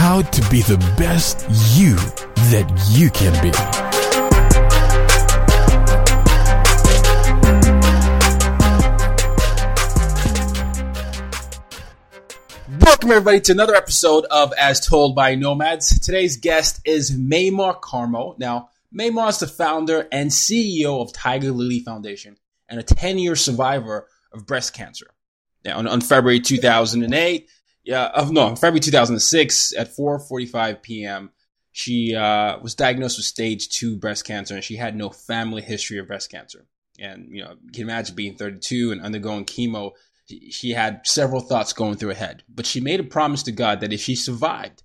how to be the best you that you can be. Welcome everybody to another episode of As Told by Nomads. Today's guest is Maimah Karmo. Now, Maimah is the founder and CEO of Tiger Lily Foundation and a 10-year survivor of breast cancer. Now, on, on February 2008, yeah, no, February 2006 at 4:45 p.m., she uh, was diagnosed with stage two breast cancer, and she had no family history of breast cancer. And you know, you can imagine being 32 and undergoing chemo. She had several thoughts going through her head, but she made a promise to God that if she survived,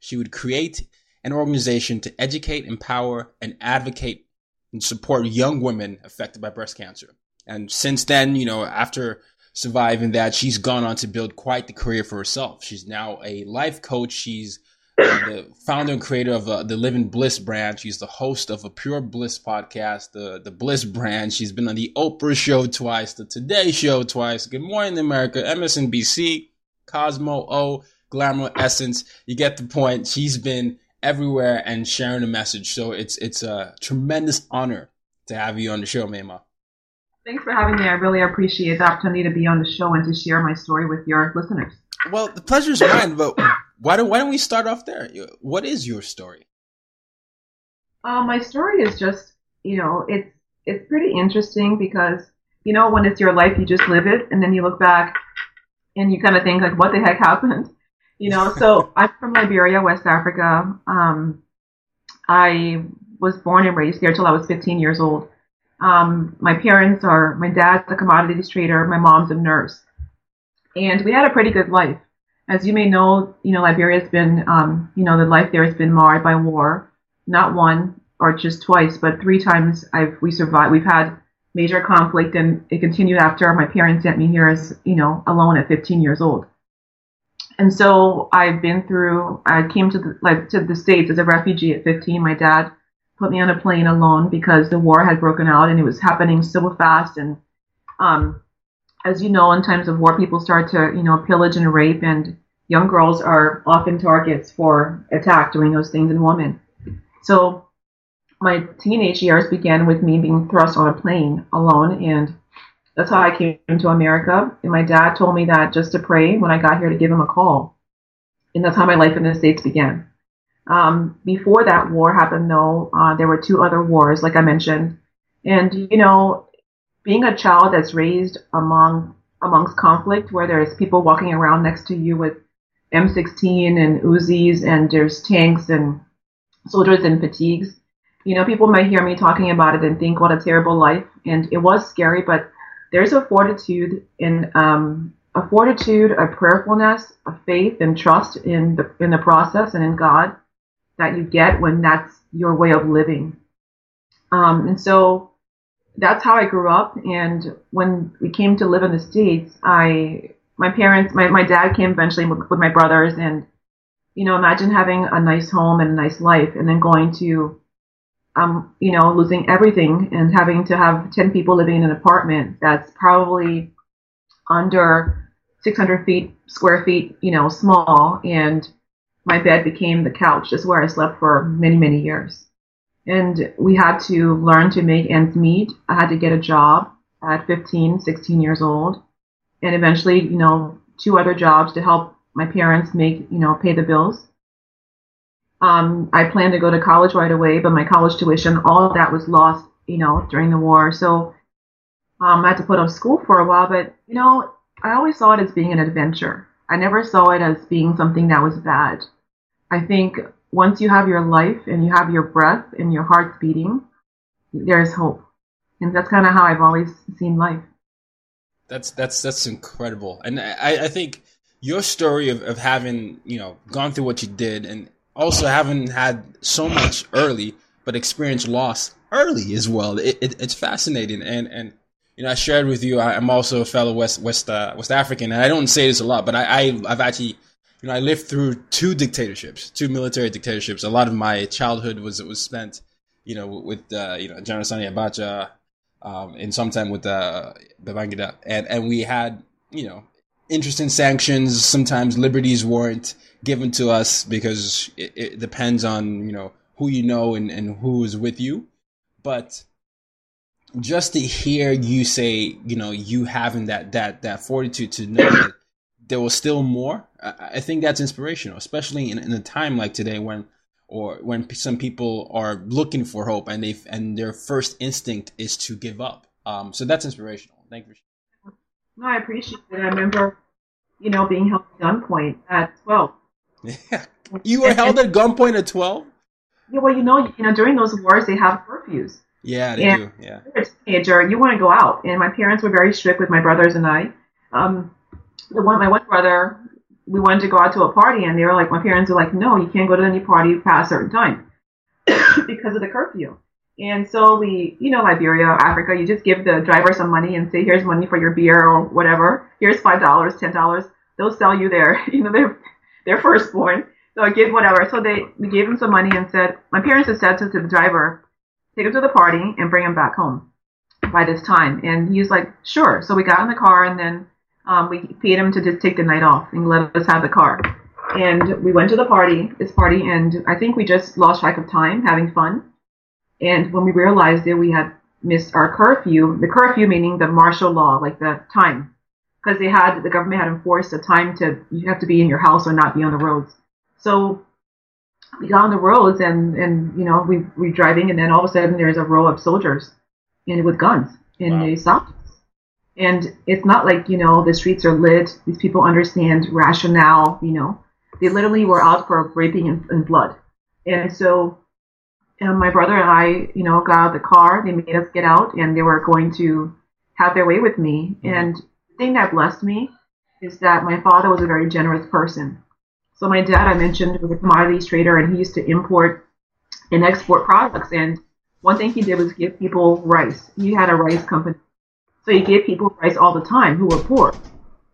she would create an organization to educate, empower, and advocate and support young women affected by breast cancer. And since then, you know, after surviving that, she's gone on to build quite the career for herself. She's now a life coach. She's uh, the founder and creator of uh, the Living Bliss brand. She's the host of a Pure Bliss podcast, the the Bliss brand. She's been on the Oprah show twice, the Today Show twice, Good Morning America, MSNBC, Cosmo O, Glamour Essence. You get the point. She's been everywhere and sharing a message. So it's it's a tremendous honor to have you on the show, Maimah. Thanks for having me. I really appreciate the opportunity to be on the show and to share my story with your listeners. Well, the pleasure's mine, but why don't why don't we start off there? What is your story? Uh, my story is just, you know, it's it's pretty interesting because, you know, when it's your life, you just live it, and then you look back and you kind of think like, what the heck happened? You know, so I'm from Liberia, West Africa. Um, I was born and raised there till I was 15 years old. Um, my parents are, my dad's a commodities trader, my mom's a nurse. And we had a pretty good life. As you may know, you know, Liberia's been, um, you know, the life there has been marred by war. Not one or just twice, but three times I've, we survived. We've had major conflict and it continued after my parents sent me here as, you know, alone at 15 years old. And so I've been through, I came to the, like, to the States as a refugee at 15. My dad put me on a plane alone because the war had broken out and it was happening so fast. And um, as you know, in times of war, people start to you know pillage and rape, and young girls are often targets for attack doing those things in women. So my teenage years began with me being thrust on a plane alone, and that's how I came to America. And my dad told me that just to pray when I got here to give him a call, and that's how my life in the states began. Um, before that war happened, though, uh, there were two other wars, like I mentioned. And, you know, being a child that's raised among amongst conflict, where there's people walking around next to you with M16 and Uzis, and there's tanks and soldiers in fatigues, you know, people might hear me talking about it and think, what a terrible life. And it was scary, but there's a fortitude in um, a fortitude, a prayerfulness, a faith and trust in the in the process and in God that you get when that's your way of living. Um, and so that's how I grew up. And when we came to live in the States, I, my parents, my, my dad came eventually with, with my brothers and, you know, imagine having a nice home and a nice life and then going to, um, you know, losing everything and having to have 10 people living in an apartment that's probably under 600 feet, square feet, you know, small. And my bed became the couch. That's where I slept for many, many years. And we had to learn to make ends meet. I had to get a job at 15, 16 years old. And eventually, you know, two other jobs to help my parents make, you know, pay the bills. Um, I planned to go to college right away, but my college tuition, all of that was lost, you know, during the war. So um, I had to put off school for a while, but, you know, I always saw it as being an adventure. I never saw it as being something that was bad. I think once you have your life and you have your breath and your heart's beating, there's hope. And that's kind of how I've always seen life. That's that's that's incredible, and I, I think your story of, of having you know gone through what you did, and also having had so much early, but experienced loss early as well. It, it, it's fascinating, and and you know I shared with you. I, am also a fellow West West uh, West African, and I don't say this a lot, but I, I I've actually you know I lived through two dictatorships, two military dictatorships. A lot of my childhood was was spent you know with uh, you know General Sani Abacha um, and sometime with uh, Babangida, and and we had you know interesting sanctions. Sometimes liberties weren't given to us because it, it depends on you know who you know and, and who is with you, but just to hear you say you know you having that that that fortitude to know that there was still more i, I think that's inspirational especially in, in a time like today when or when some people are looking for hope and they and their first instinct is to give up. Um, so that's inspirational. Thank you. No, I appreciate it. I remember, you know, being held at gunpoint at twelve. Yeah, you were held at gunpoint at twelve. Yeah, well, you know, you know, during those wars they have curfews. Yeah, they and do. Yeah. You're a teenager, you want to go out, and my parents were very strict with my brothers and I. Um, the one, my one brother, we wanted to go out to a party and they were like, my parents were like, no, you can't go to any party past a certain time because of the curfew. And so we, you know, Liberia, Africa, you just give the driver some money and say, here's money for your beer or whatever. Here's five dollars, ten dollars. They'll sell you their, you know, their, their firstborn. So I give whatever. So they, we gave them some money and said, my parents had said to, to the driver, take him to the party and bring him back home by this time. And he was like, sure. So we got in the car and then um, we paid him to just take the night off and let us have the car. And we went to the party, this party, and I think we just lost track of time having fun. And when we realized that we had missed our curfew, the curfew meaning the martial law, like the time, because they had the government had enforced a time to you have to be in your house or not be on the roads. So we got on the roads and and you know we we driving and then all of a sudden there's a row of soldiers and with guns and wow. they stopped and it's not like, you know, the streets are lit. These people understand rationale, you know. They literally were out for raping and, and blood. And so and my brother and I, you know, got out of the car. They made us get out and they were going to have their way with me. Mm-hmm. And the thing that blessed me is that my father was a very generous person. So my dad, I mentioned, was a commodities trader and he used to import and export products. And one thing he did was give people rice. He had a rice company so he gave people rice all the time who were poor.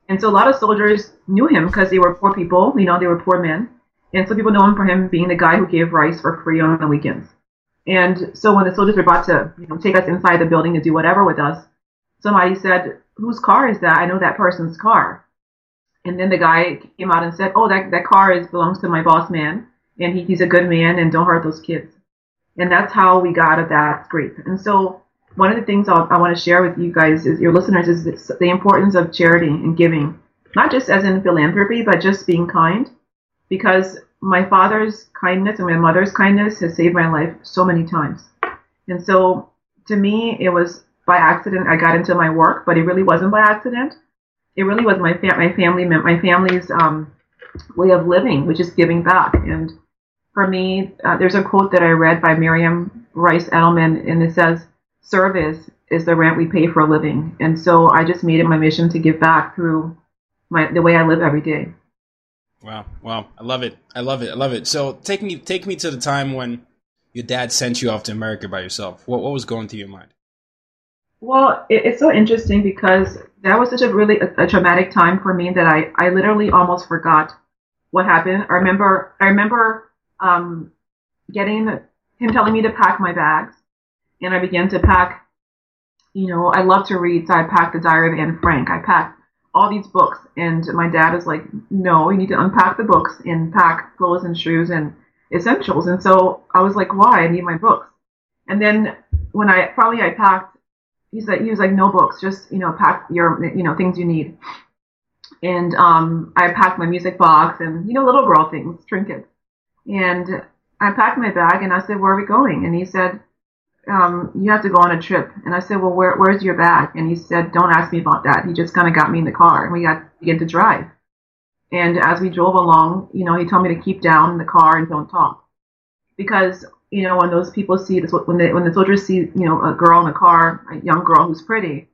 And so a lot of soldiers knew him because they were poor people, you know, they were poor men. And so people know him for him being the guy who gave rice for free on the weekends. And so when the soldiers were about to, you know, take us inside the building to do whatever with us, somebody said, whose car is that? I know that person's car. And then the guy came out and said, oh, that, that car is belongs to my boss man. And he, he's a good man and don't hurt those kids. And that's how we got of that scrape. And so one of the things I'll, i want to share with you guys is your listeners is the importance of charity and giving, not just as in philanthropy, but just being kind. Because my father's kindness and my mother's kindness has saved my life so many times. And so to me, it was by accident I got into my work, but it really wasn't by accident. It really was my my family my family's um, way of living, which is giving back. And for me, uh, there's a quote that I read by Marian Wright Edelman, and it says, service is the rent we pay for a living. And so I just made it my mission to give back through my the way I live every day. Wow, wow, I love it. I love it. I love it. So take me take me to the time when your dad sent you off to America by yourself. What what was going through your mind? Well, it, it's so interesting because that was such a really a, a traumatic time for me that I I literally almost forgot what happened. I remember, I remember, um, getting him telling me to pack my bags and I began to pack, you know, I love to read. So I packed the diary of Anne Frank. I packed all these books and my dad was like, no, you need to unpack the books and pack clothes and shoes and essentials. And so I was like, why? I need my books. And then when I finally I packed, he said he was like, no books, just you know pack your you know things you need. And um, I packed my music box and you know little girl things, trinkets. And I packed my bag and I said, where are we going? And he said, um, you have to go on a trip. And I said, well, where, where's your bag? And he said, don't ask me about that. He just kind of got me in the car and we got begin to drive. And as we drove along, you know, he told me to keep down in the car and don't talk. Because, you know, when those people see this, when they, when the soldiers see, you know, a girl in a car, a young girl who's pretty,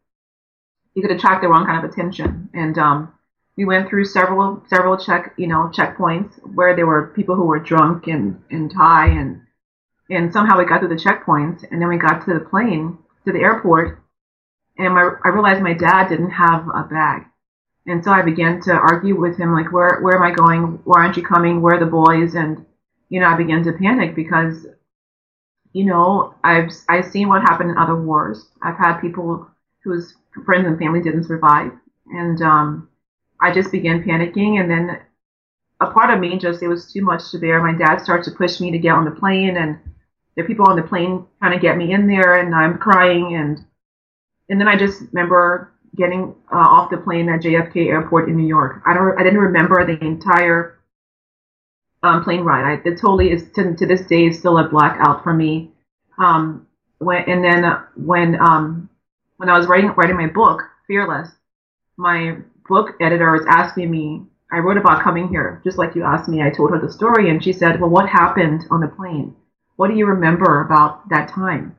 you could attract the wrong kind of attention. And, um, we went through several, several check, you know, checkpoints where there were people who were drunk and, and high and, and somehow we got through the checkpoints and then we got to the plane, to the airport. And my, I realized my dad didn't have a bag. And so I began to argue with him, like, where, where am I going? Why aren't you coming? Where are the boys? And, you know, I began to panic because, you know, I've, I've seen what happened in other wars. I've had people whose friends and family didn't survive. And, um, I just began panicking. And then a part of me just, it was too much to bear. My dad started to push me to get on the plane and the people on the plane kind of get me in there and I'm crying. And, and then I just remember getting uh, off the plane at JFK Airport in New York. I don't, I didn't remember the entire um, plane ride. I, it totally is to, to this day is still a blackout for me. Um, when and then uh, when um, when I was writing writing my book, Fearless, my book editor was asking me. I wrote about coming here, just like you asked me. I told her the story, and she said, "Well, what happened on the plane? What do you remember about that time?"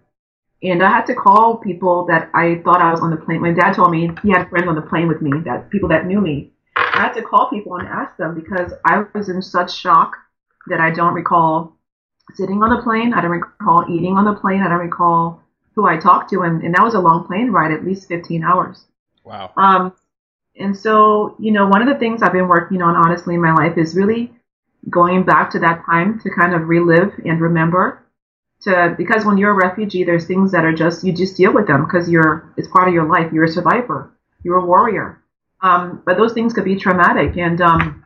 And I had to call people that I thought I was on the plane. My dad told me he had friends on the plane with me, that people that knew me. I had to call people and ask them because I was in such shock that I don't recall sitting on the plane. I don't recall eating on the plane. I don't recall who I talked to. And, and that was a long plane ride, at least 15 hours. Wow. Um, and so, you know, one of the things I've been working on honestly in my life is really going back to that time to kind of relive and remember to because when you're a refugee, there's things that are just you just deal with them because you're it's part of your life. You're a survivor. You're a warrior. Um, but those things could be traumatic. And um,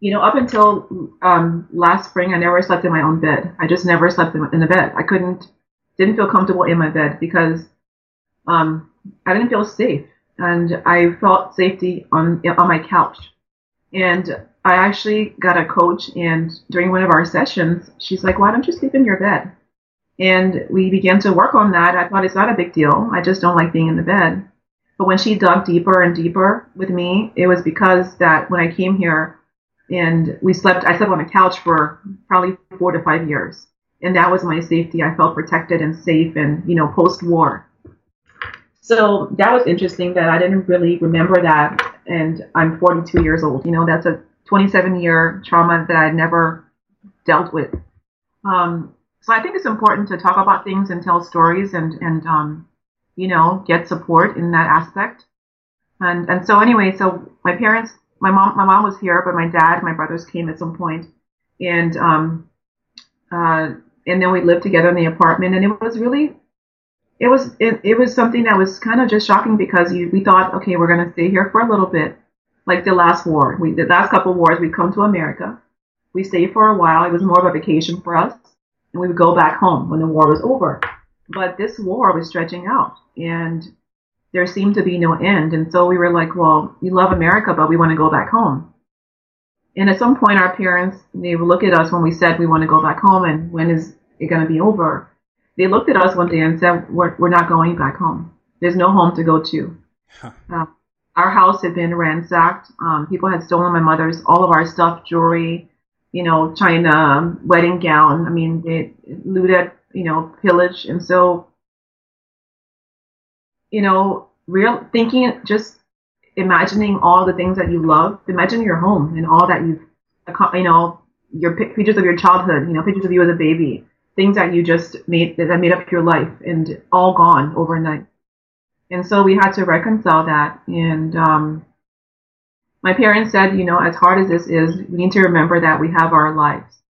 you know, up until um, last spring, I never slept in my own bed. I just never slept in, in the bed. I couldn't, didn't feel comfortable in my bed because um, I didn't feel safe, and I felt safety on on my couch. And I actually got a coach, and during one of our sessions, she's like, "Why don't you sleep in your bed?" And we began to work on that. I thought it's not a big deal. I just don't like being in the bed. But when she dug deeper and deeper with me, it was because that when I came here and we slept, I slept on a couch for probably four to five years. And that was my safety. I felt protected and safe and, you know, post war. So that was interesting that I didn't really remember that. And I'm 42 years old. You know, that's a 27 year trauma that I've never dealt with. Um, so I think it's important to talk about things and tell stories and, and, um, you know, get support in that aspect. And, and so anyway, so my parents, my mom, my mom was here, but my dad, my brothers came at some point and, um, uh, and then we lived together in the apartment and it was really, it was, it, it was something that was kind of just shocking because you, we thought, okay, we're going to stay here for a little bit. Like the last war, we, the last couple wars, we come to America. We stayed for a while. It was more of a vacation for us and we would go back home when the war was over. But this war was stretching out and there seemed to be no end. And so we were like, well, we love America, but we want to go back home. And at some point, our parents, they would look at us when we said we want to go back home and when is it going to be over? They looked at us one day and said, we're, we're not going back home. There's no home to go to. Huh. Uh, our house had been ransacked. Um, people had stolen my mother's, all of our stuff, jewelry, you know, China wedding gown. I mean, they looted, you know, pillage. And so, you know, real thinking, just imagining all the things that you love, imagine your home and all that you've, you know, your pictures of your childhood, you know, pictures of you as a baby, things that you just made, that made up your life and all gone overnight. And so we had to reconcile that. And, um, my parents said, you know, as hard as this is, we need to remember that we have our lives.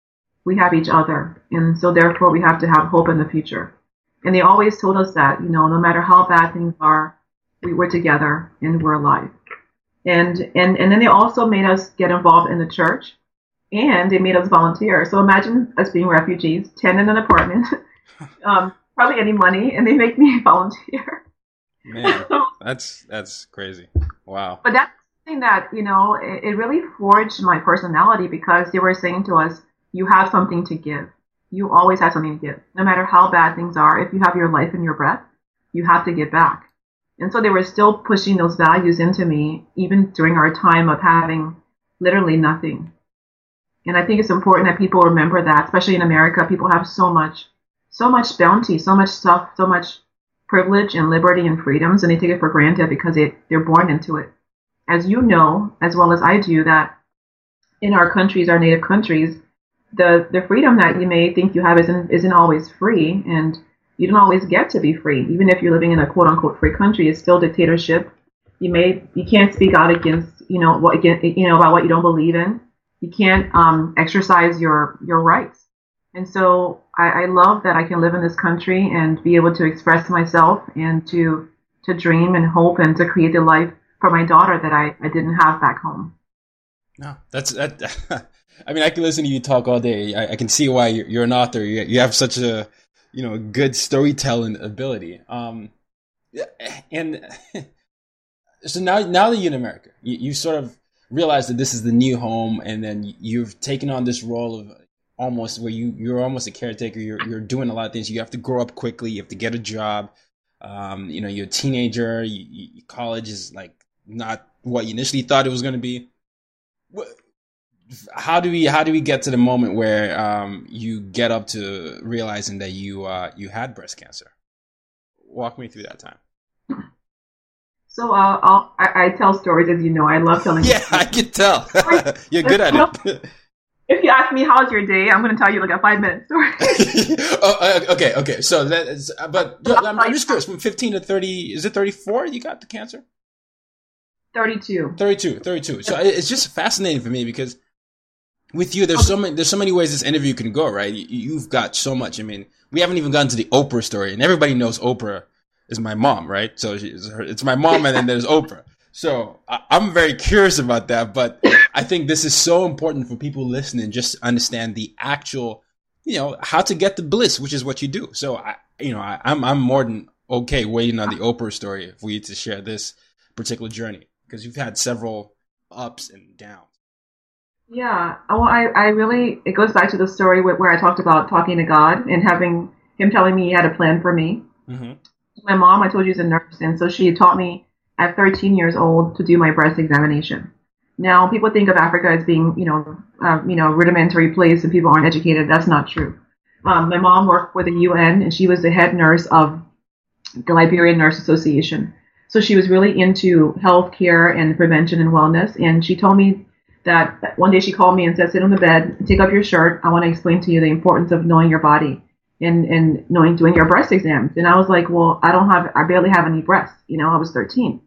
We have each other. And so therefore we have to have hope in the future. And they always told us that, you know, no matter how bad things are, we were together and we're alive. And, and, and then they also made us get involved in the church and they made us volunteer. So imagine us being refugees, 10 in an apartment, um, probably any money, and they make me volunteer. Man, that's, that's crazy. Wow. But that's something that, you know, it, it really forged my personality because they were saying to us, you have something to give. You always have something to give. No matter how bad things are, if you have your life and your breath, you have to give back. And so they were still pushing those values into me, even during our time of having literally nothing. And I think it's important that people remember that, especially in America, people have so much, so much bounty, so much stuff, so much privilege and liberty and freedoms, and they take it for granted because it, they're born into it. As you know, as well as I do, that in our countries, our native countries, the, the freedom that you may think you have isn't, isn't always free, and you don't always get to be free. Even if you're living in a quote unquote free country, it's still dictatorship. You may, you can't speak out against, you know, what, you know, about what you don't believe in you can't um, exercise your your rights. And so I, I love that I can live in this country and be able to express myself and to to dream and hope and to create the life for my daughter that I, I didn't have back home. No, that's that. I mean, I can listen to you talk all day. I, I can see why you're, you're, an author. You, you have such a you know good storytelling ability. Um, and so now now that you're in America, you, you sort of realize that this is the new home, and then you've taken on this role of almost where you you're almost a caretaker. You're you're doing a lot of things. You have to grow up quickly. You have to get a job. Um, you know, you're a teenager. You, you, college is like not what you initially thought it was going to be. How do we how do we get to the moment where um, you get up to realizing that you uh, you had breast cancer? Walk me through that time. So uh, I'll, I, I, tell stories, as you know. I love telling. yeah, I can tell. You're good at it. If you ask me how's your day, I'm going to tell you like a five minute story. oh, uh, okay, okay. So that is, but I'm, I'm just curious. From 15 to 30, is it 34? You got the cancer? 32. 32, 32. So it's just fascinating for me because with you, there's so many, there's so many ways this interview can go, right? You've got so much. I mean, we haven't even gotten to the Oprah story, and everybody knows Oprah is my mom, right? So it's my mom, and then there's Oprah. So I, am very curious about that, but I think this is so important for people listening just to understand the actual, you know, how to get the bliss, which is what you do. So I, you know, I, I'm I'm more than okay waiting on the Oprah story for you to share this particular journey because you've had several ups and downs. Yeah, well, I I really it goes back to the story where, where I talked about talking to God and having him telling me he had a plan for me. Mm-hmm my mom, I told you, is a nurse, and so she taught me at 13 years old to do my breast examination. Now, people think of Africa as being, you know, uh, you know, rudimentary place and people aren't educated. That's not true. Um, my mom worked for the UN, and she was the head nurse of the Liberian Nurse Association. So she was really into health care and prevention and wellness. And she told me that one day she called me and said, sit on the bed, take off your shirt. I want to explain to you the importance of knowing your body and knowing doing your breast exams. And I was like, well, I don't have, I barely have any breasts. You know, I was 13.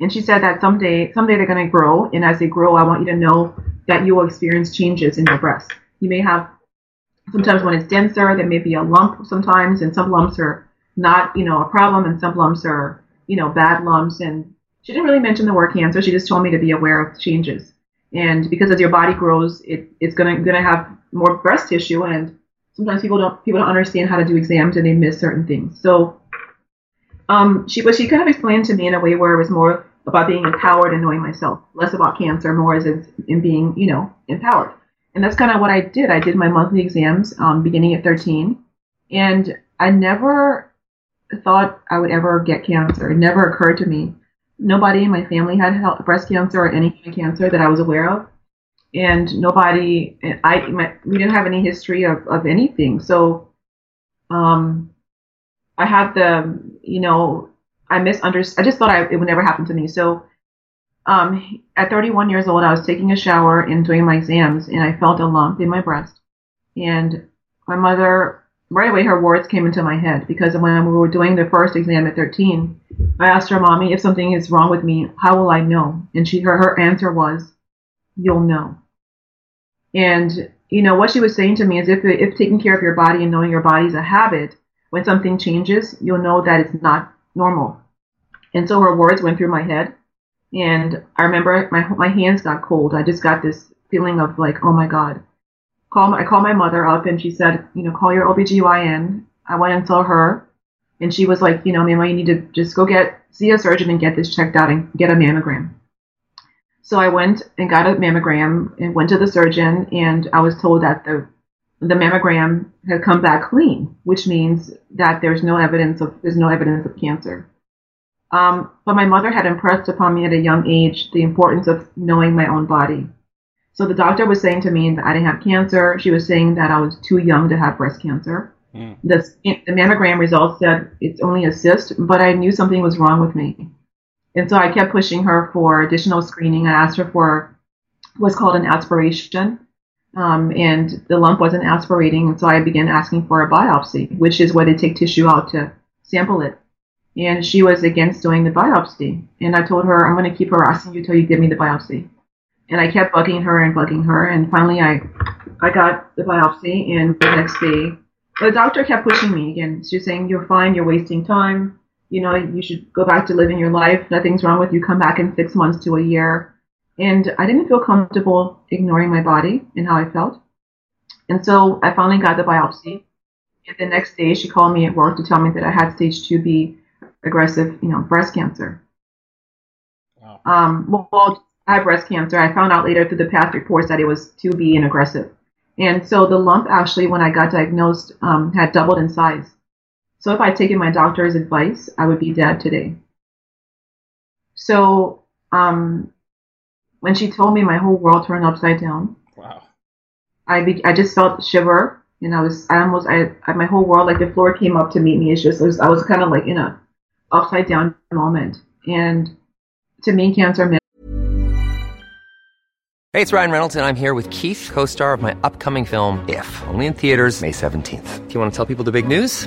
And she said that someday, someday they're to grow, and as they grow, I want you to know that you will experience changes in your breasts. You may have sometimes when it's denser, there may be a lump sometimes, and some lumps are not, you know, a problem, and some lumps are, you know, bad lumps. And she didn't really mention the word cancer. She just told me to be aware of changes. And because as your body grows, it, it's gonna gonna have more breast tissue, and sometimes people don't people don't understand how to do exams and they miss certain things. So um, she but she kind of explained to me in a way where it was more about being empowered and knowing myself, less about cancer, more as in being you know empowered. And that's kind of what I did. I did my monthly exams um, beginning at 13, and I never thought I would ever get cancer. It never occurred to me. Nobody in my family had breast cancer or any kind of cancer that I was aware of and nobody i my, we didn't have any history of, of anything so um i had the you know i misunderstood i just thought I, it would never happen to me so um at 31 years old i was taking a shower and doing my exams and i felt a lump in my breast and my mother right away her words came into my head because when we were doing the first exam at 13, I asked her, "Mommy, if something is wrong with me, how will I know?" And she her her answer was, "You'll know." And you know what she was saying to me is, if if taking care of your body and knowing your body is a habit, when something changes, you'll know that it's not normal. And so her words went through my head, and I remember my my hands got cold. I just got this feeling of like, oh my god. Call my, I called my mother up, and she said, you know, call your OBGYN. I went and saw her, and she was like, you know, Mama, you need to just go get see a surgeon and get this checked out and get a mammogram. So I went and got a mammogram and went to the surgeon, and I was told that the the mammogram had come back clean, which means that there's no evidence of there's no evidence of cancer. Um, but my mother had impressed upon me at a young age the importance of knowing my own body. So the doctor was saying to me that I didn't have cancer. She was saying that I was too young to have breast cancer. Mm. The, the mammogram results said it's only a cyst, but I knew something was wrong with me. And so I kept pushing her for additional screening. I asked her for what's called an aspiration. Um, and the lump wasn't aspirating. And so I began asking for a biopsy, which is where they take tissue out to sample it. And she was against doing the biopsy. And I told her, I'm going to keep harassing you till you give me the biopsy. And I kept bugging her and bugging her. And finally I, I got the biopsy and the next day, the doctor kept pushing me again. She was saying, you're fine. You're wasting time you know, you should go back to living your life. Nothing's wrong with you. Come back in six months to a year. And I didn't feel comfortable ignoring my body and how I felt. And so I finally got the biopsy. And the next day she called me at work to tell me that I had stage 2B aggressive, you know, breast cancer. Wow. Um, well, I have breast cancer. I found out later through the past reports that it was 2B and aggressive. And so the lump actually, when I got diagnosed, um, had doubled in size. So if I'd taken my doctor's advice, I would be dead today. So um, when she told me, my whole world turned upside down. Wow. I be- I just felt shiver, and I was I almost I, I my whole world like the floor came up to meet me. It's just it was, I was kind of like in a upside down moment, and to me, cancer. Hey, it's Ryan Reynolds, and I'm here with Keith, co-star of my upcoming film If, only in theaters May 17th. Do you want to tell people the big news?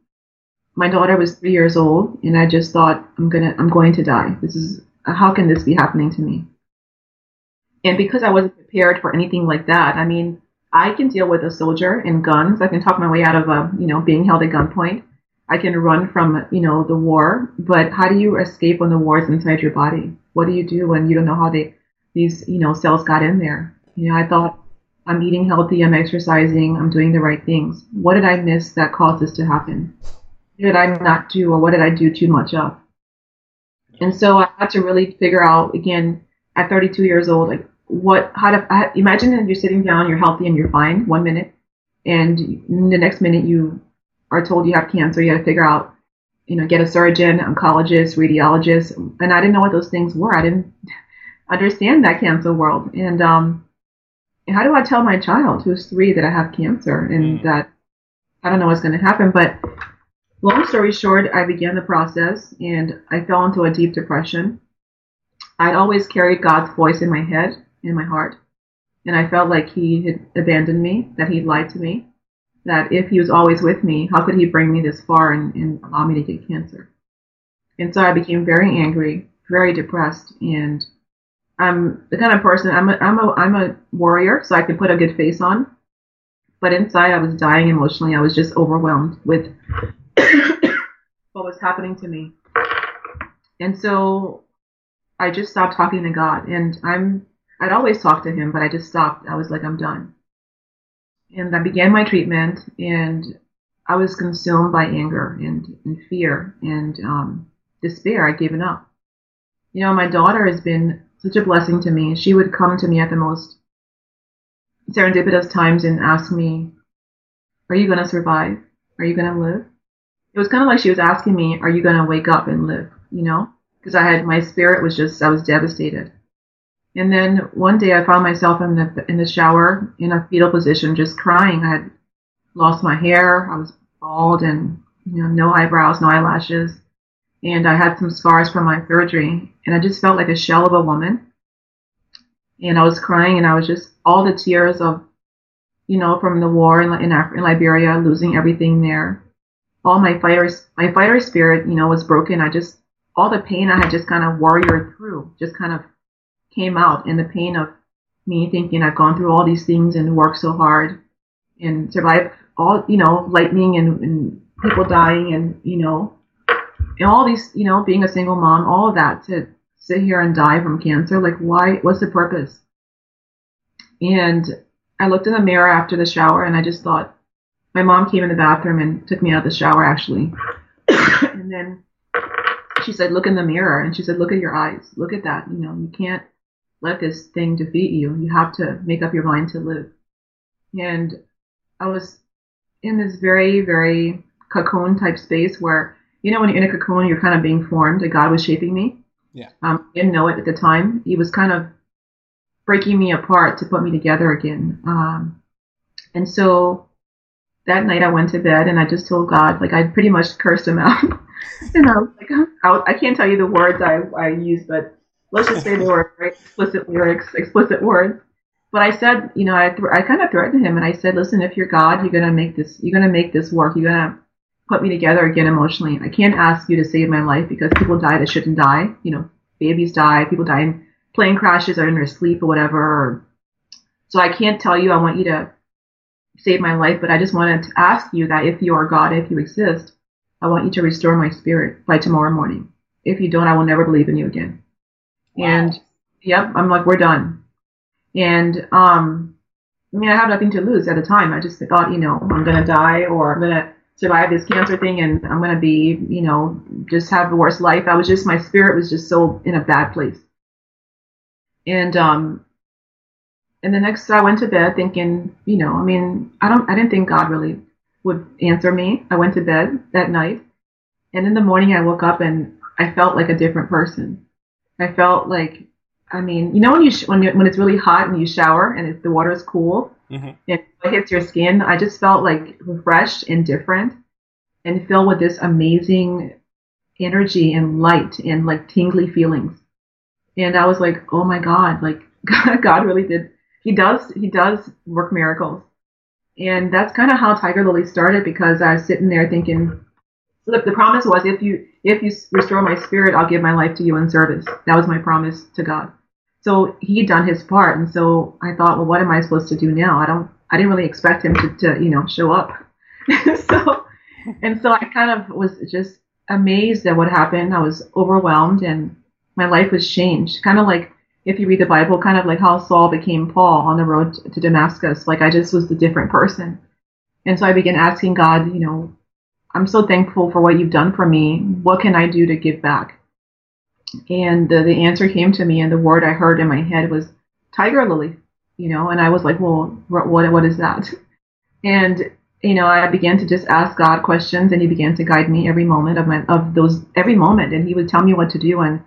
my daughter was three years old, and I just thought, I'm gonna, I'm going to die. This is, how can this be happening to me? And because I wasn't prepared for anything like that, I mean, I can deal with a soldier and guns. I can talk my way out of a, you know, being held at gunpoint. I can run from, you know, the war. But how do you escape when the war is inside your body? What do you do when you don't know how they, these, you know, cells got in there? You know, I thought I'm eating healthy, I'm exercising, I'm doing the right things. What did I miss that caused this to happen? Did I not do or what did I do too much of? And so I had to really figure out again at 32 years old, like what, how to, I, imagine that you're sitting down, you're healthy and you're fine one minute and the next minute you are told you have cancer. You got to figure out, you know, get a surgeon, oncologist, radiologist. And I didn't know what those things were. I didn't understand that cancer world. And, um, how do I tell my child who's three that I have cancer and mm. that I don't know what's going to happen? But Long story short, I began the process and I fell into a deep depression. I'd always carried God's voice in my head, in my heart, and I felt like He had abandoned me, that He'd lied to me, that if He was always with me, how could He bring me this far and, and allow me to get cancer? And so I became very angry, very depressed, and I'm the kind of person I'm a I'm a I'm a warrior, so I can put a good face on. But inside, I was dying emotionally. I was just overwhelmed with what was happening to me. And so I just stopped talking to God. And I'm, I'd always talk to him, but I just stopped. I was like, I'm done. And I began my treatment and I was consumed by anger and, and fear and um, despair. I'd given up. You know, my daughter has been such a blessing to me. She would come to me at the most serendipitous times and ask me, Are you going to survive? Are you going to live? It was kind of like she was asking me, Are you going to wake up and live? You know? Because I had, my spirit was just, I was devastated. And then one day I found myself in the, in the shower in a fetal position, just crying. I had lost my hair. I was bald and, you know, no eyebrows, no eyelashes. And I had some scars from my surgery. And I just felt like a shell of a woman. And I was crying and I was just all the tears of, you know, from the war in, in, in Liberia, losing everything there. All my fighter, my fighter spirit, you know, was broken. I just, all the pain I had just kind of warriored through, just kind of came out and the pain of me thinking I've gone through all these things and worked so hard and survived all, you know, lightning and, and people dying and, you know, and all these, you know, being a single mom, all of that to sit here and die from cancer. Like, why? What's the purpose? And I looked in the mirror after the shower and I just thought, my mom came in the bathroom and took me out of the shower actually. and then she said, look in the mirror. And she said, look at your eyes. Look at that. You know, you can't let this thing defeat you. You have to make up your mind to live. And I was in this very, very cocoon type space where, you know, when you're in a cocoon, you're kind of being formed. And God was shaping me. Yeah. Um, I didn't know it at the time. He was kind of breaking me apart to put me together again. Um, and so that night I went to bed and I just told God, like I pretty much cursed him out. and I was like, I, can't tell you the words I, I used, but let's just say they were very explicit lyrics, explicit words. But I said, you know, I, th- I kind of threatened him and I said, listen, if you're God, you're going to make this, you're going to make this work. You're going to put me together again emotionally. I can't ask you to save my life because people die that shouldn't die. You know, babies die, people die in plane crashes or in their sleep or whatever. So I can't tell you I want you to save my life, but I just wanted to ask you that if you are God, if you exist, I want you to restore my spirit by tomorrow morning. If you don't, I will never believe in you again. Wow. And yep, I'm like, we're done. And um, I mean, I have nothing to lose at the time. I just thought, you know, I'm gonna die or I'm gonna survive this cancer thing and I'm gonna be, you know, just have the worst life. I was just my spirit was just so in a bad place. And um and the next I went to bed thinking, you know, I mean, I don't I didn't think God really would answer me. I went to bed that night. And in the morning I woke up and I felt like a different person. I felt like I mean, you know when you sh- when you, when it's really hot and you shower and it, the water is cool mm-hmm. and it hits your skin, I just felt like refreshed and different and filled with this amazing energy and light and like tingly feelings. And I was like, oh my God, like God really did. He does, he does work miracles. And that's kind of how Tiger Lily started because I was sitting there thinking, look, the promise was if you, if you restore my spirit, I'll give my life to you in service. That was my promise to God. So he had done his part. And so I thought, well, what am I supposed to do now? I don't, I didn't really expect him to, to you know, show up. so, and so I kind of was just amazed at what happened. I was overwhelmed and my life was changed. Kind of like if you read the Bible, kind of like how Saul became Paul on the road to Damascus. Like I just was a different person. And so I began asking God, you know, I'm so thankful for what you've done for me. What can I do to give back? And the, the answer came to me, and the word I heard in my head was tiger lily, you know, and I was like, well, what, what is that? And, you know, I began to just ask God questions, and He began to guide me every moment of my, of those, every moment, and He would tell me what to do. And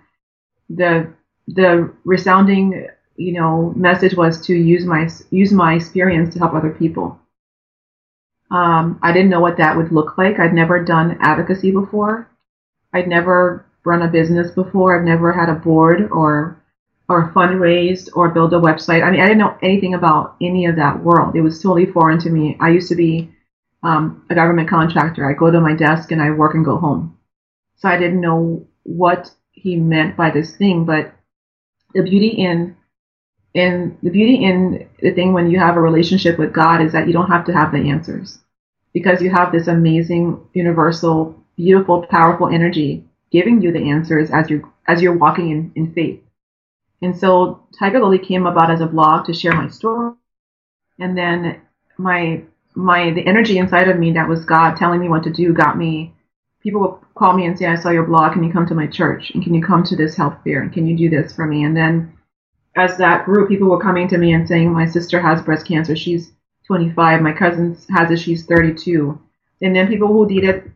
the, the resounding, you know, message was to use my, use my experience to help other people. Um, I didn't know what that would look like. I'd never done advocacy before. I'd never run a business before. I've never had a board or or fundraised or build a website. I mean, I didn't know anything about any of that world. It was totally foreign to me. I used to be um, a government contractor. I go to my desk and I work and go home. So I didn't know what he meant by this thing, but the beauty in in the beauty in the thing when you have a relationship with God is that you don't have to have the answers because you have this amazing universal beautiful, powerful energy giving you the answers as you're as you're walking in, in faith. And so Tiger Lily came about as a blog to share my story. And then my my the energy inside of me that was God telling me what to do got me people would call me and say, I saw your blog, can you come to my church? And can you come to this health fair? And can you do this for me? And then as that grew, people were coming to me and saying, My sister has breast cancer, she's 25, my cousin has it, she's 32. And then people who needed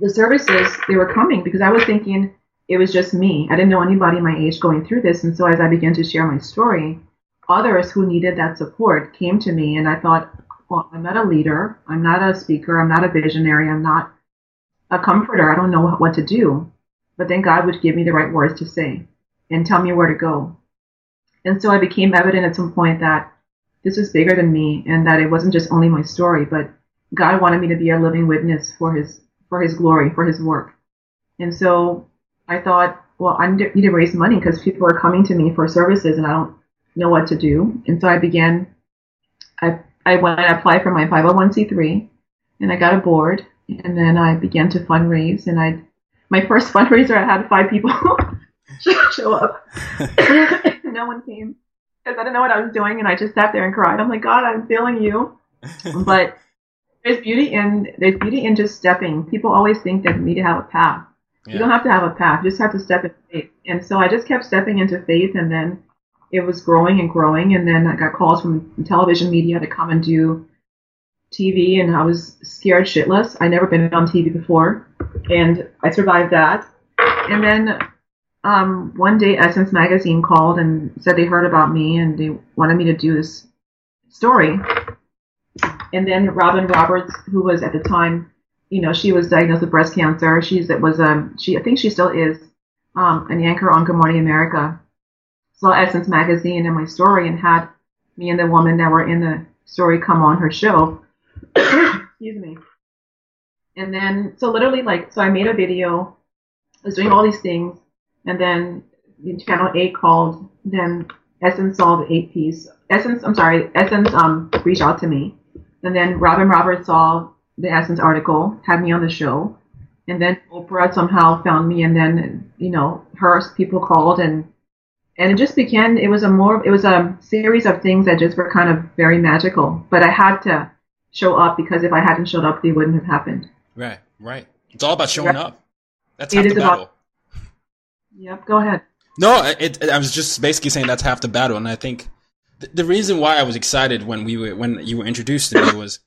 the services, they were coming because I was thinking it was just me. I didn't know anybody my age going through this. And so as I began to share my story, others who needed that support came to me. And I thought, well, I'm not a leader. I'm not a speaker. I'm not a visionary. I'm not a comforter. I don't know what to do. But then God would give me the right words to say and tell me where to go. And so it became evident at some point that this was bigger than me and that it wasn't just only my story, but God wanted me to be a living witness for his for his glory, for his work. And so I thought, well, I need to raise money because people are coming to me for services and I don't know what to do. And so I began, I, I went and applied for my 501c3 and I got a board and then I began to fundraise and I, my first fundraiser, I had five people show up. no one came because I didn't know what I was doing and I just sat there and cried. I'm like, God, I'm feeling you. but there's beauty in there's beauty in just stepping. People always think that you need to have a path. Yeah. You don't have to have a path. You just have to step in faith. And so I just kept stepping into faith, and then it was growing and growing. And then I got calls from television media to come and do TV, and I was scared shitless. I never been on TV before, and I survived that. And then um, one day, Essence Magazine called and said they heard about me and they wanted me to do this story and then Robin Roberts, who was at the time, you know, she was diagnosed with breast cancer. She's it was um she I think she still is um an anchor on Good Morning America. Saw Essence magazine and my story and had me and the woman that were in the story come on her show. Excuse me. And then so literally like so I made a video. I was doing all these things, and then Channel A called. Then Essence saw the eight piece. Essence, I'm sorry, Essence um reached out to me and then Robin Roberts saw the Essence article, had me on the show. And then Oprah somehow found me, and then you know her people called, and and it just began. It was a more, it was a series of things that just were kind of very magical. But I had to show up because if I hadn't showed up, they wouldn't have happened. Right, right. It's all about showing right. up. That's half the battle. About, yep. Go ahead. No, it, it, I was just basically saying that's half the battle, and I think the, reason why I was excited when we were when you were introduced to me was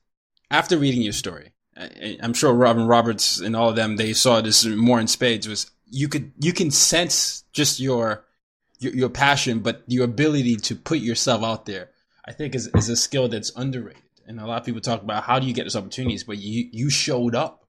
after reading your story. I, I'm sure Robin Roberts and all of them they saw this more in spades. Was you could you can sense just your your, your passion, but your ability to put yourself out there. I think is is a skill that's underrated. And a lot of people talk about how do you get those opportunities, but you you showed up,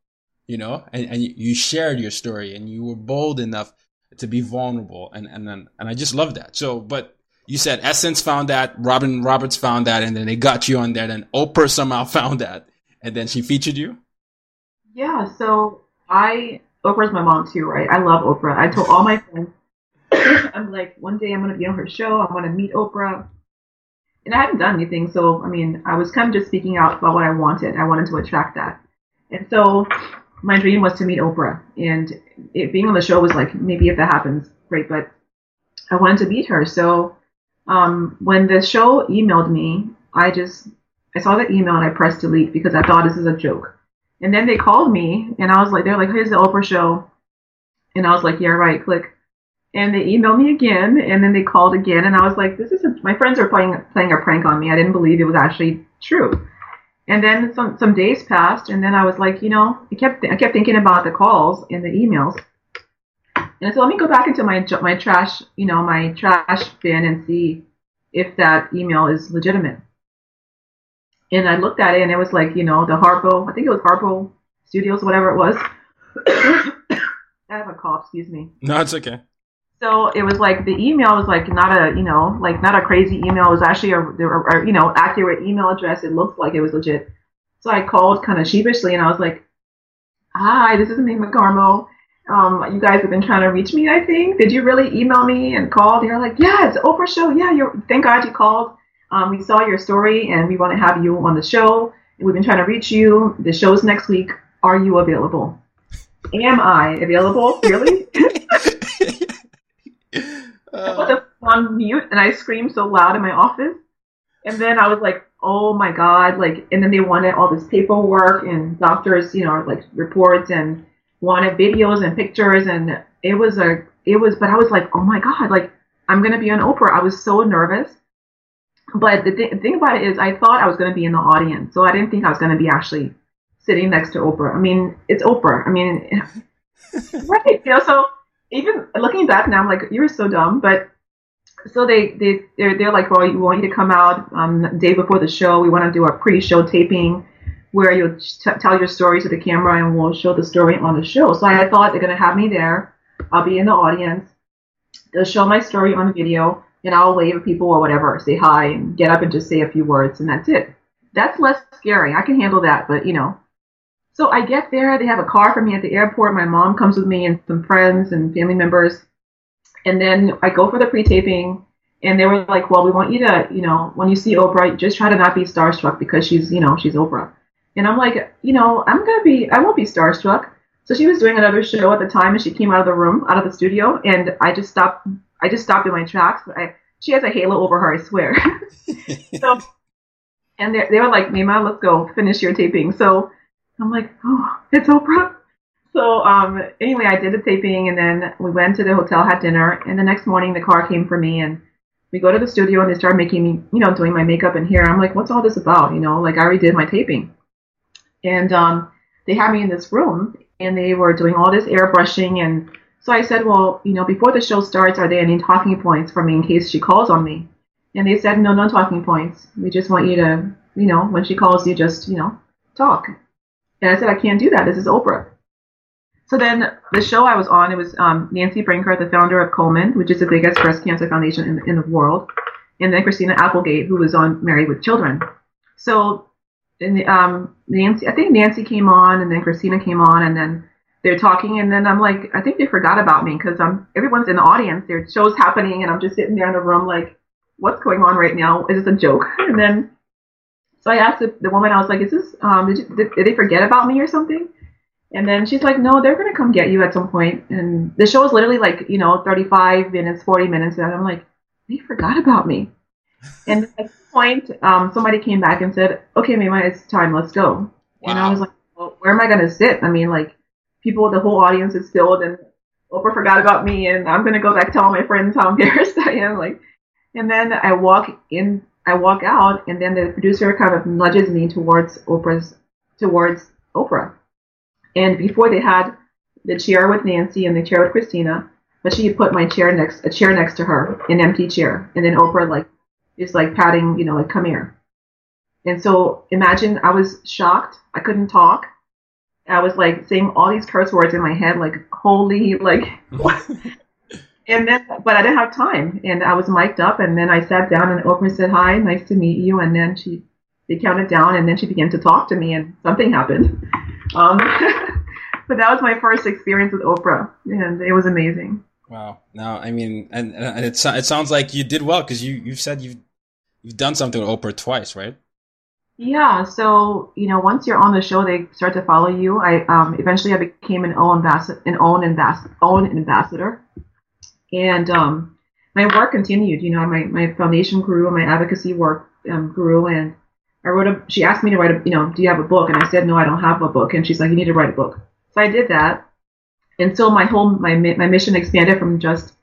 you know, and, and you shared your story, and you were bold enough to be vulnerable, and and and I just love that. So, but you said Essence found that, Robin Roberts found that, and then they got you on there. and Oprah somehow found that, and then she featured you. Yeah, so I Oprah's my mom too, right? I love Oprah. I told all my friends, I'm like, one day I'm gonna be on her show. I want to meet Oprah, and I hadn't done anything, so I mean, I was kind of just speaking out about what I wanted. I wanted to attract that, and so my dream was to meet Oprah, and it, being on the show was like maybe if that happens, great, but I wanted to meet her, so um, when the show emailed me, I just I saw the email and I pressed delete because I thought this is a joke. And then they called me and I was like, they're like, here's the Oprah show. And I was like, yeah, right, click. And they emailed me again and then they called again and I was like, this is a, my friends are playing playing a prank on me. I didn't believe it was actually true. And then some some days passed and then I was like, you know, I kept I kept thinking about the calls and the emails. And so let me go back into my my trash, you know, my trash bin and see if that email is legitimate. And I looked at it and it was like, you know, the Harpo, I think it was Harpo Studios, whatever it was. I have a cough, excuse me. No, it's okay. So it was like the email was like not a, you know, like not a crazy email. It was actually a, a, a you know, accurate email address. It looked like it was legit. So I called kind of sheepishly and I was like, hi, this is Maimah Karmo um, you guys have been trying to reach me, I think. Did you really email me and call? You're like, yeah, it's Oprah show. Yeah, you're, thank God you called. Um, we saw your story and we want to have you on the show. We've been trying to reach you. The show's next week. Are you available? am I available? Really? Uh. I put the on mute and I screamed so loud in my office. And then I was like, oh my God, like, and then they wanted all this paperwork and doctors, you know, like reports and wanted videos and pictures. And it was a, it was, but I was like, oh my God, like, I'm going to be on Oprah. I was so nervous. But the, th- thing about it is, I thought I was going to be in the audience. So I didn't think I was going to be actually sitting next to Oprah. I mean, it's Oprah. I mean, right. You know, so even looking back now, I'm like, you were so dumb. But so they they they're, they're like, well, we want you to come out um, day before the show. We want to do a pre-show taping where you'll t- tell your story to the camera and we'll show the story on the show. So I thought they're gonna have me there. I'll be in the audience. They'll show my story on video and I'll wave at people or whatever, say hi and get up and just say a few words and that's it. That's less scary. I can handle that, but you know. So I get there. They have a car for me at the airport. My mom comes with me and some friends and family members and then I go for the pre-taping, and they were like, "Well, we want you to, you know, when you see Oprah, just try to not be starstruck because she's, you know, she's Oprah." And I'm like, you know, I'm gonna be, I won't be starstruck. So she was doing another show at the time, and she came out of the room, out of the studio, and I just stopped. I just stopped in my tracks. I, she has a halo over her, I swear. so, and they, they were like, Maimah, let's go finish your taping. So I'm like, oh, it's Oprah. So um, anyway, I did the taping, and then we went to the hotel, had dinner, and the next morning the car came for me, and we go to the studio, and they start making me, you know, doing my makeup and hair. I'm like, what's all this about? You know, like I already did my taping, and um, they had me in this room, and they were doing all this airbrushing, and so I said, well, you know, before the show starts, are there any talking points for me in case she calls on me? And they said, no, no talking points. We just want you to, you know, when she calls you, just, you know, talk. And I said, I can't do that. This is Oprah. So then the show I was on, it was um, Nancy Brinker, the founder of Komen, which is the biggest breast cancer foundation in, in the world, and then Christina Applegate, who was on Married with Children. So um, Nancy, I think Nancy came on, and then Christina came on, and then they're talking, and then I'm like, I think they forgot about me because everyone's in the audience. There's shows happening, and I'm just sitting there in the room like, what's going on right now? Is this a joke? And then so I asked the, the woman, I was like, is this um, did, you, did, did they forget about me or something? And then she's like, no, they're going to come get you at some point. And the show is literally like, you know, 35 minutes, 40 minutes. And I'm like, they forgot about me. And at some point, um, somebody came back and said, okay, Maimah, it's time. Let's go. Wow. And I was like, well, where am I going to sit? I mean, like, people, the whole audience is filled and Oprah forgot about me. And I'm going to go back tell my friends how embarrassed I am. Like, and then I walk in, I walk out and then the producer kind of nudges me towards Oprah's, towards Oprah and before they had the chair with Nancy and the chair with Christina, but she put my chair next, a chair next to her, an empty chair. And then Oprah like, is like patting, you know, like, come here. And so imagine I was shocked. I couldn't talk. I was like saying all these curse words in my head, like, holy, like? and then, but I didn't have time. And I was mic'd up and then I sat down and Oprah said, hi, nice to meet you. And then she, they counted down and then she began to talk to me and something happened. Um, but that was my first experience with Oprah, and it was amazing. Wow. Now, I mean, and, and it it sounds like you did well because you you've said you've you've done something with Oprah twice, right? Yeah. So you know, once you're on the show, they start to follow you. I um, eventually I became an OWN ambassador, an OWN ambassador, OWN ambassador, and um, my work continued. You know, my my foundation grew, my advocacy work um, grew, and I wrote a. She asked me to write a. You know, do you have a book? And I said, no, I don't have a book. And she's like, you need to write a book. So I did that, and so my whole my my mission expanded from just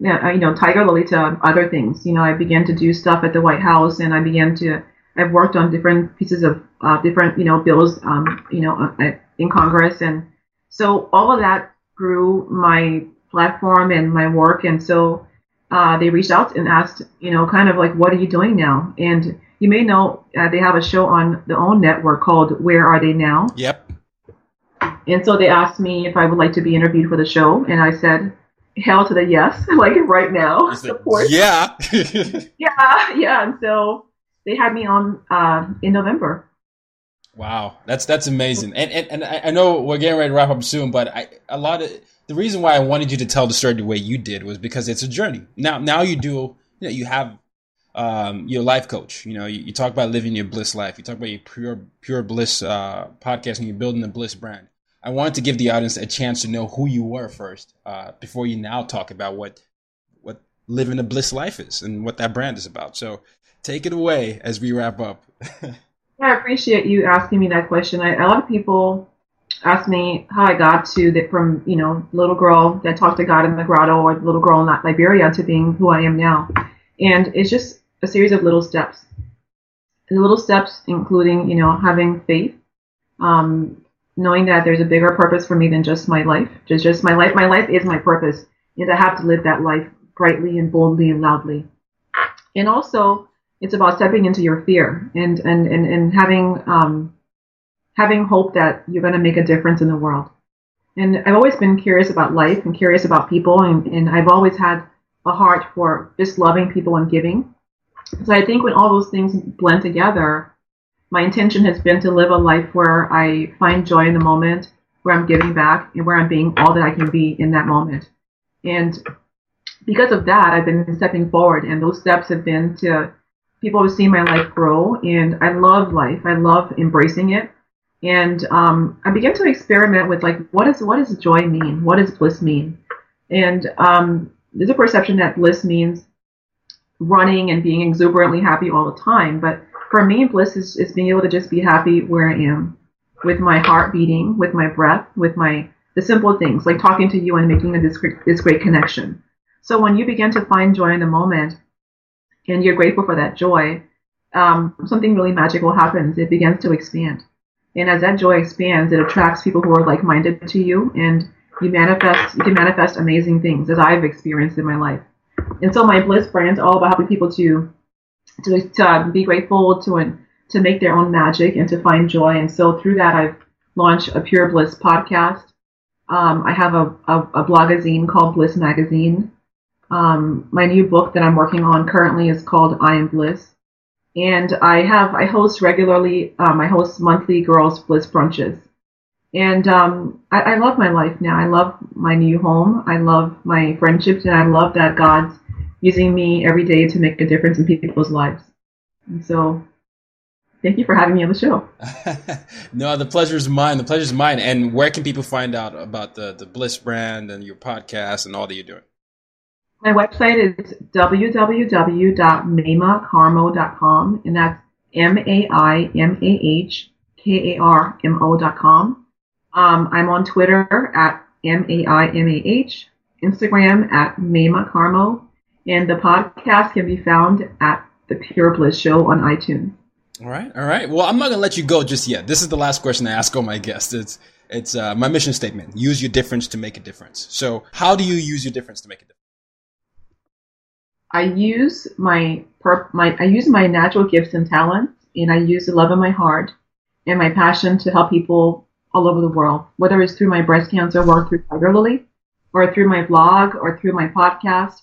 you know Tiger Lily to other things. You know, I began to do stuff at the White House, and I began to. I've worked on different pieces of uh, different you know bills. Um, you know, uh, in Congress, and so all of that grew my platform and my work, and so. Uh, they reached out and asked, you know, kind of like, what are you doing now? And you may know uh, they have a show on the OWN network called Where Are They Now? Yep. And so they asked me if I would like to be interviewed for the show, and I said, hell to the yes, like right now. Of course. Yeah. yeah, yeah. And so they had me on uh, in November. Wow, that's that's amazing. And and, and I know we're getting ready to wrap up soon, but I a lot of the reason why I wanted you to tell the story the way you did was because it's a journey. Now now you do you know you have um, your life coach. You know, you, you, talk about living your bliss life. You talk about your pure pure bliss uh, podcast, and you're building the bliss brand. I wanted to give the audience a chance to know who you were first, uh, before you now talk about what what living a bliss life is and what that brand is about. So take it away as we wrap up. I appreciate you asking me that question. I, a lot of people ask me how I got to that from you know little girl that talked to God in the grotto or little girl in Liberia to being who I am now, and it's just a series of little steps. The little steps, including you know having faith, um, knowing that there's a bigger purpose for me than just my life. Just just my life. My life is my purpose, and I have to live that life brightly and boldly and loudly. And also, it's about stepping into your fear and and and, and having um, having hope that you're going to make a difference in the world. And I've always been curious about life and curious about people, and, and I've always had a heart for just loving people and giving. So I think when all those things blend together, my intention has been to live a life where I find joy in the moment, where I'm giving back, and where I'm being all that I can be in that moment. And because of that, I've been stepping forward, and those steps have been to people to see my life grow. And I love life. I love embracing it. And um, I began to experiment with like, what is what does joy mean? What does bliss mean? And um, there's a perception that bliss means running and being exuberantly happy all the time, but for me, bliss is, is being able to just be happy where I am, with my heart beating, with my breath, with my the simple things like talking to you and making this, this great connection. So when you begin to find joy in the moment, and you're grateful for that joy, um, something really magical happens. It begins to expand, and as that joy expands, it attracts people who are like-minded to you, and you manifest. You can manifest amazing things, as I've experienced in my life. And so my bliss brand is all about helping people to to, to be grateful to to make their own magic and to find joy. And so through that, I've launched a Pure Bliss podcast. Um, I have a, a, a blogazine called Bliss Magazine. Um, my new book that I'm working on currently is called I Am Bliss. And I have I host regularly. Um, I host monthly girls bliss brunches, and um, I, I love my life now. I love my new home. I love my friendships, and I love that God's using me every day to make a difference in people's lives. And so thank you for having me on the show. no, the pleasure is mine. The pleasure is mine. And where can people find out about the, the Bliss brand and your podcast and all that you're doing? My website is www.maimakarmo.com, and that's M A I M A H K A R M O.com. Um, I'm on Twitter at M A I M A H, Instagram at Maimah Karmo, and the podcast can be found at the Pure Bliss Show on iTunes. All right, all right. Well, I'm not gonna let you go just yet. This is the last question I ask all my guests. It's it's uh, my mission statement: use your difference to make a difference. So, how do you use your difference to make a difference? I use my my I use my natural gifts and talents, and I use the love in my heart and my passion to help people all over the world, whether it's through my breast cancer work through Tiger Lily, or through my blog, or through my podcast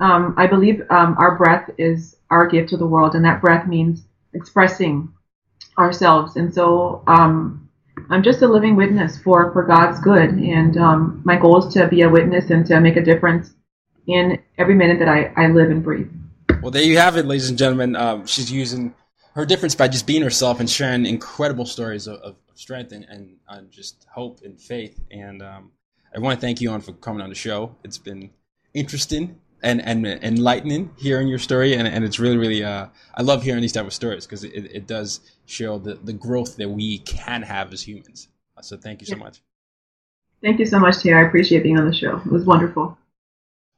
um, I believe um, our breath is our gift to the world, and that breath means expressing ourselves. And so um, I'm just a living witness for, for God's good. And um, my goal is to be a witness and to make a difference in every minute that I, I live and breathe. Well, there you have it, ladies and gentlemen. Um, she's using her difference by just being herself and sharing incredible stories of, of strength and, and, and, just hope and faith. And um, I want to thank you on for coming on the show. It's been interesting and and enlightening hearing your story and, and it's really really uh, i love hearing these type of stories because it, it does show the, the growth that we can have as humans so thank you so much thank you so much Tayo. i appreciate being on the show it was wonderful